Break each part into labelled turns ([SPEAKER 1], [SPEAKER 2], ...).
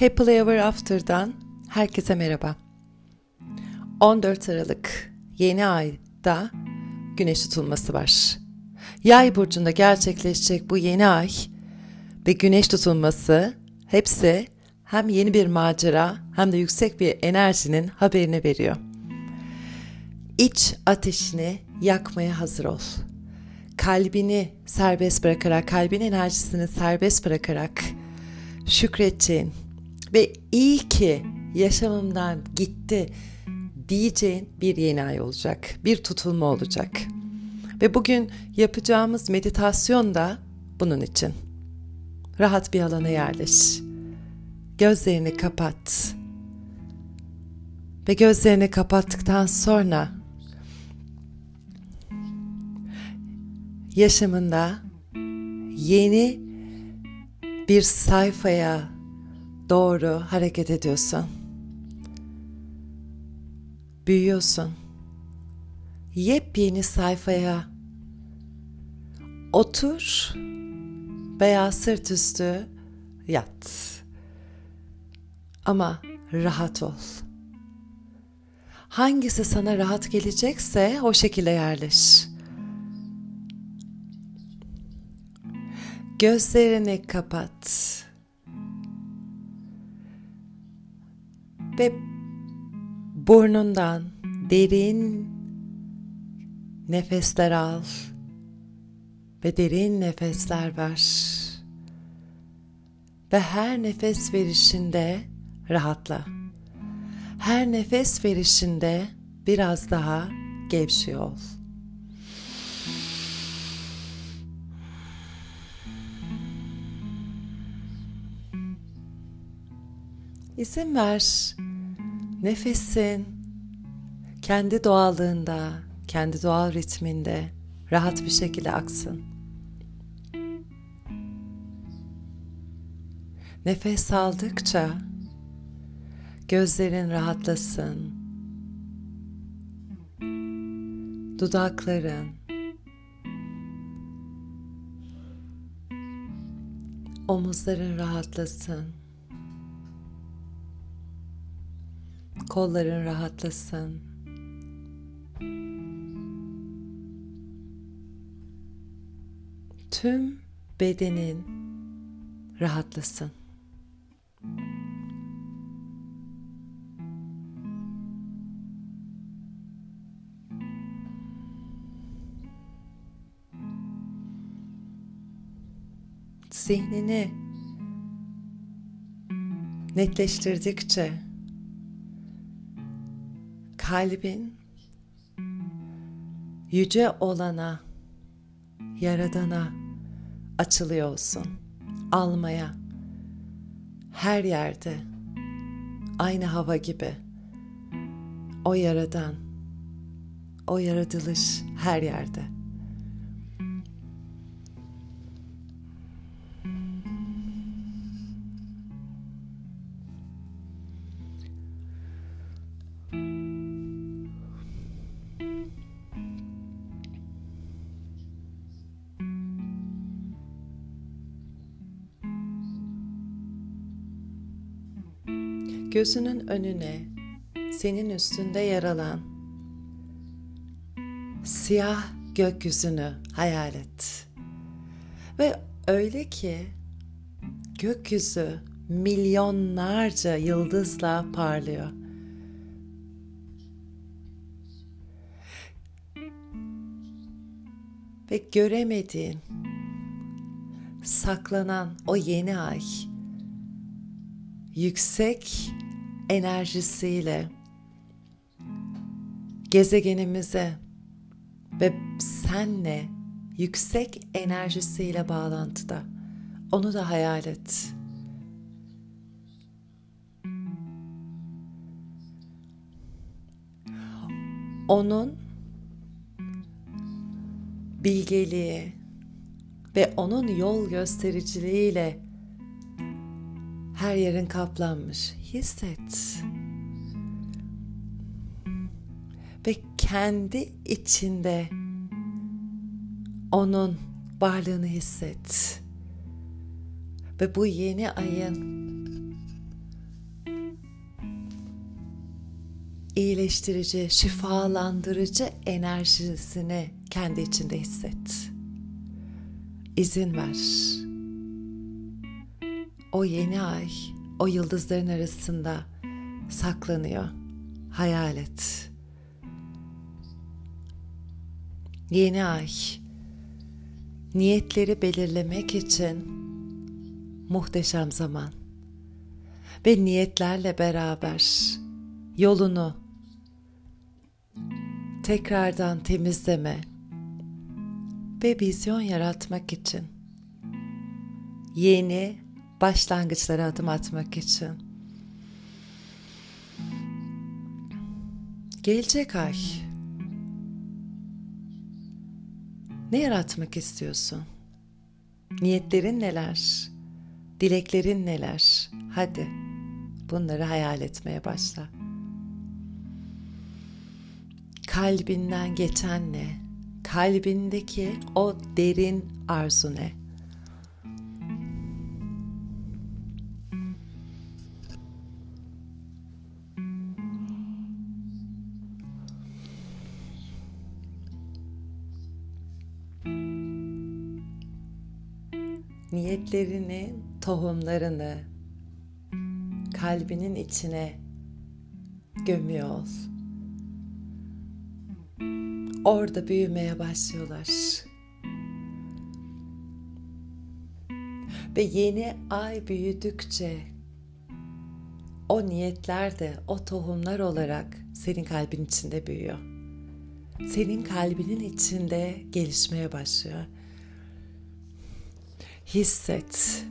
[SPEAKER 1] Happily Ever After'dan herkese merhaba. 14 Aralık yeni ayda güneş tutulması var. Yay burcunda gerçekleşecek bu yeni ay ve güneş tutulması hepsi hem yeni bir macera hem de yüksek bir enerjinin haberini veriyor. İç ateşini yakmaya hazır ol. Kalbini serbest bırakarak, kalbin enerjisini serbest bırakarak şükredeceğin ve iyi ki yaşamımdan gitti diyeceğin bir yeni ay olacak. Bir tutulma olacak. Ve bugün yapacağımız meditasyon da bunun için. Rahat bir alana yerleş. Gözlerini kapat. Ve gözlerini kapattıktan sonra yaşamında yeni bir sayfaya doğru hareket ediyorsun. Büyüyorsun. Yepyeni sayfaya otur veya sırt üstü yat. Ama rahat ol. Hangisi sana rahat gelecekse o şekilde yerleş. Gözlerini kapat. Ve burnundan derin nefesler al ve derin nefesler ver. Ve her nefes verişinde rahatla. Her nefes verişinde biraz daha gevşiyor ol. İzin ver. Nefesin kendi doğallığında, kendi doğal ritminde rahat bir şekilde aksın. Nefes aldıkça gözlerin rahatlasın. Dudakların omuzların rahatlasın. Kolların rahatlasın. Tüm bedenin rahatlasın. Zihnini netleştirdikçe kalbin yüce olana, yaradana açılıyor olsun. Almaya, her yerde, aynı hava gibi, o yaradan, o yaratılış her yerde. Gözünün önüne senin üstünde yer alan siyah gökyüzünü hayal et. Ve öyle ki gökyüzü milyonlarca yıldızla parlıyor. Ve göremediğin, saklanan o yeni ay yüksek enerjisiyle gezegenimize ve senle yüksek enerjisiyle bağlantıda. Onu da hayal et. Onun bilgeliği ve onun yol göstericiliğiyle her yerin kaplanmış. Hisset. Ve kendi içinde onun varlığını hisset. Ve bu yeni ayın iyileştirici, şifalandırıcı enerjisini kendi içinde hisset. İzin ver. O yeni ay, o yıldızların arasında saklanıyor. Hayal et. Yeni ay niyetleri belirlemek için muhteşem zaman. Ve niyetlerle beraber yolunu tekrardan temizleme ve vizyon yaratmak için yeni başlangıçlara adım atmak için gelecek ay ne yaratmak istiyorsun? Niyetlerin neler? Dileklerin neler? Hadi bunları hayal etmeye başla. Kalbinden geçen ne? Kalbindeki o derin arzu ne? Niyetlerini, tohumlarını kalbinin içine gömüyor ol. Orada büyümeye başlıyorlar. Ve yeni ay büyüdükçe o niyetler de o tohumlar olarak senin kalbin içinde büyüyor. Senin kalbinin içinde gelişmeye başlıyor hisset.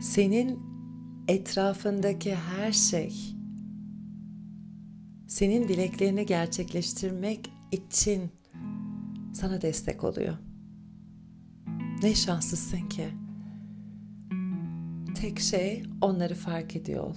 [SPEAKER 1] Senin etrafındaki her şey senin dileklerini gerçekleştirmek için sana destek oluyor. Ne şanslısın ki. Tek şey onları fark ediyor ol.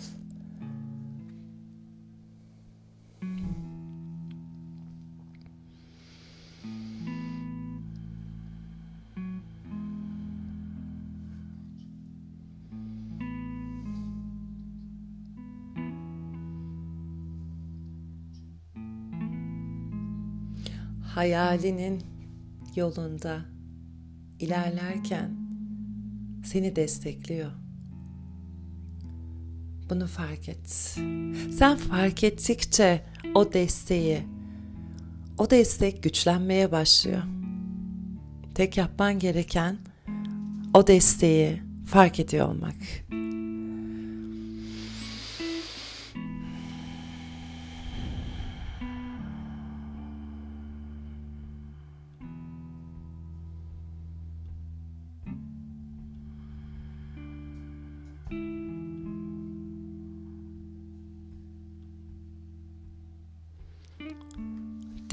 [SPEAKER 1] Hayalinin yolunda ilerlerken seni destekliyor. Bunu fark et. Sen fark ettikçe o desteği, o destek güçlenmeye başlıyor. Tek yapman gereken o desteği fark ediyor olmak.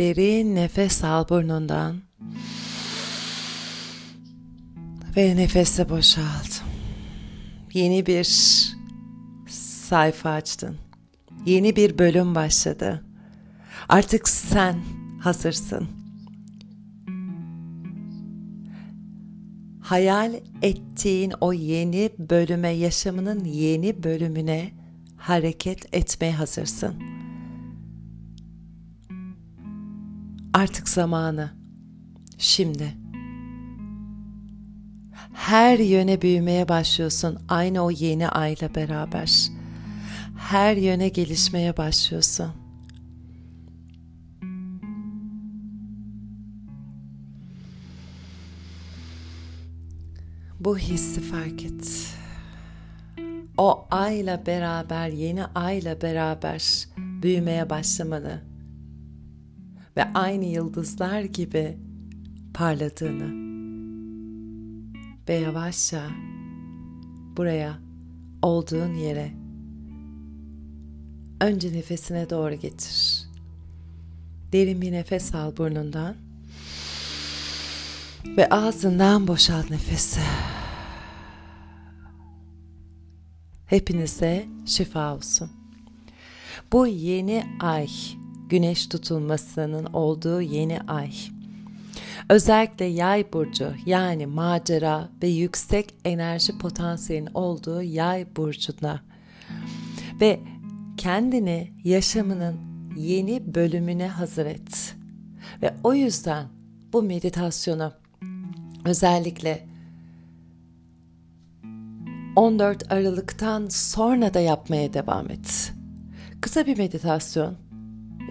[SPEAKER 1] Derin nefes al burnundan. Ve nefese boşalt. Yeni bir sayfa açtın. Yeni bir bölüm başladı. Artık sen hazırsın. Hayal ettiğin o yeni bölüme, yaşamının yeni bölümüne hareket etmeye hazırsın.'' Artık zamanı. Şimdi. Her yöne büyümeye başlıyorsun aynı o yeni ayla beraber. Her yöne gelişmeye başlıyorsun. Bu hissi fark et. O ayla beraber, yeni ayla beraber büyümeye başlamalı ve aynı yıldızlar gibi parladığını ve yavaşça buraya olduğun yere önce nefesine doğru getir. Derin bir nefes al burnundan ve ağzından boşalt nefesi. Hepinize şifa olsun. Bu yeni ay güneş tutulmasının olduğu yeni ay. Özellikle yay burcu yani macera ve yüksek enerji potansiyelinin olduğu yay burcuna ve kendini yaşamının yeni bölümüne hazır et. Ve o yüzden bu meditasyonu özellikle 14 Aralık'tan sonra da yapmaya devam et. Kısa bir meditasyon.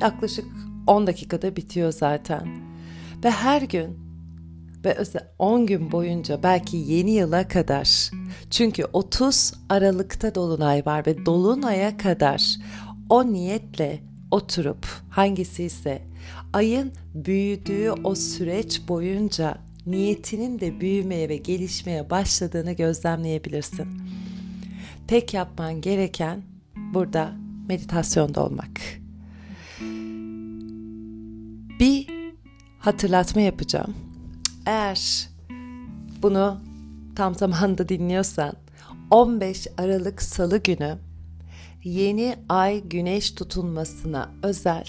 [SPEAKER 1] Yaklaşık 10 dakikada bitiyor zaten. Ve her gün ve özel 10 gün boyunca belki yeni yıla kadar çünkü 30 Aralık'ta dolunay var ve dolunaya kadar o niyetle oturup hangisi ise ayın büyüdüğü o süreç boyunca niyetinin de büyümeye ve gelişmeye başladığını gözlemleyebilirsin. Tek yapman gereken burada meditasyonda olmak. Hatırlatma yapacağım. Eğer bunu tam zamanda dinliyorsan 15 Aralık Salı günü yeni ay güneş tutulmasına özel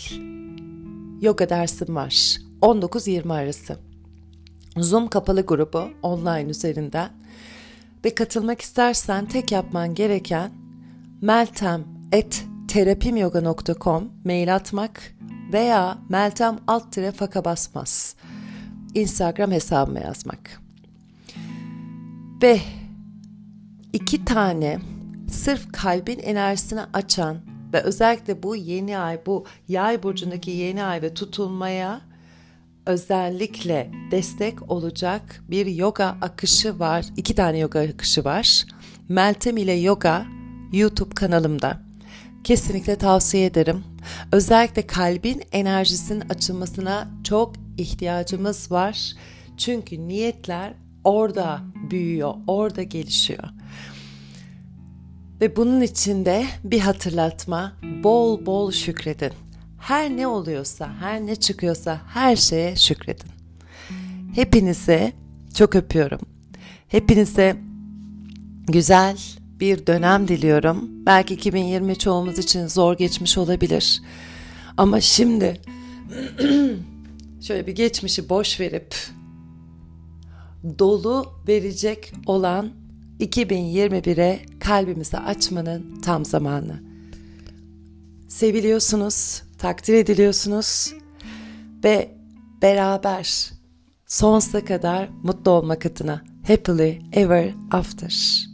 [SPEAKER 1] yoga dersim var. 19-20 arası. Zoom kapalı grubu online üzerinden ve katılmak istersen tek yapman gereken meltem.terapimyoga.com mail atmak veya meltem alt tire faka basmaz Instagram hesabıma yazmak. Ve iki tane sırf kalbin enerjisini açan ve özellikle bu yeni ay, bu yay burcundaki yeni ay ve tutulmaya özellikle destek olacak bir yoga akışı var. İki tane yoga akışı var. Meltem ile Yoga YouTube kanalımda. Kesinlikle tavsiye ederim. Özellikle kalbin enerjisinin açılmasına çok ihtiyacımız var. Çünkü niyetler orada büyüyor, orada gelişiyor. Ve bunun içinde bir hatırlatma, bol bol şükredin. Her ne oluyorsa, her ne çıkıyorsa her şeye şükredin. Hepinize çok öpüyorum. Hepinize güzel bir dönem diliyorum. Belki 2020 çoğumuz için zor geçmiş olabilir. Ama şimdi şöyle bir geçmişi boş verip dolu verecek olan 2021'e kalbimizi açmanın tam zamanı. Seviliyorsunuz, takdir ediliyorsunuz ve beraber sonsuza kadar mutlu olmak adına happily ever after.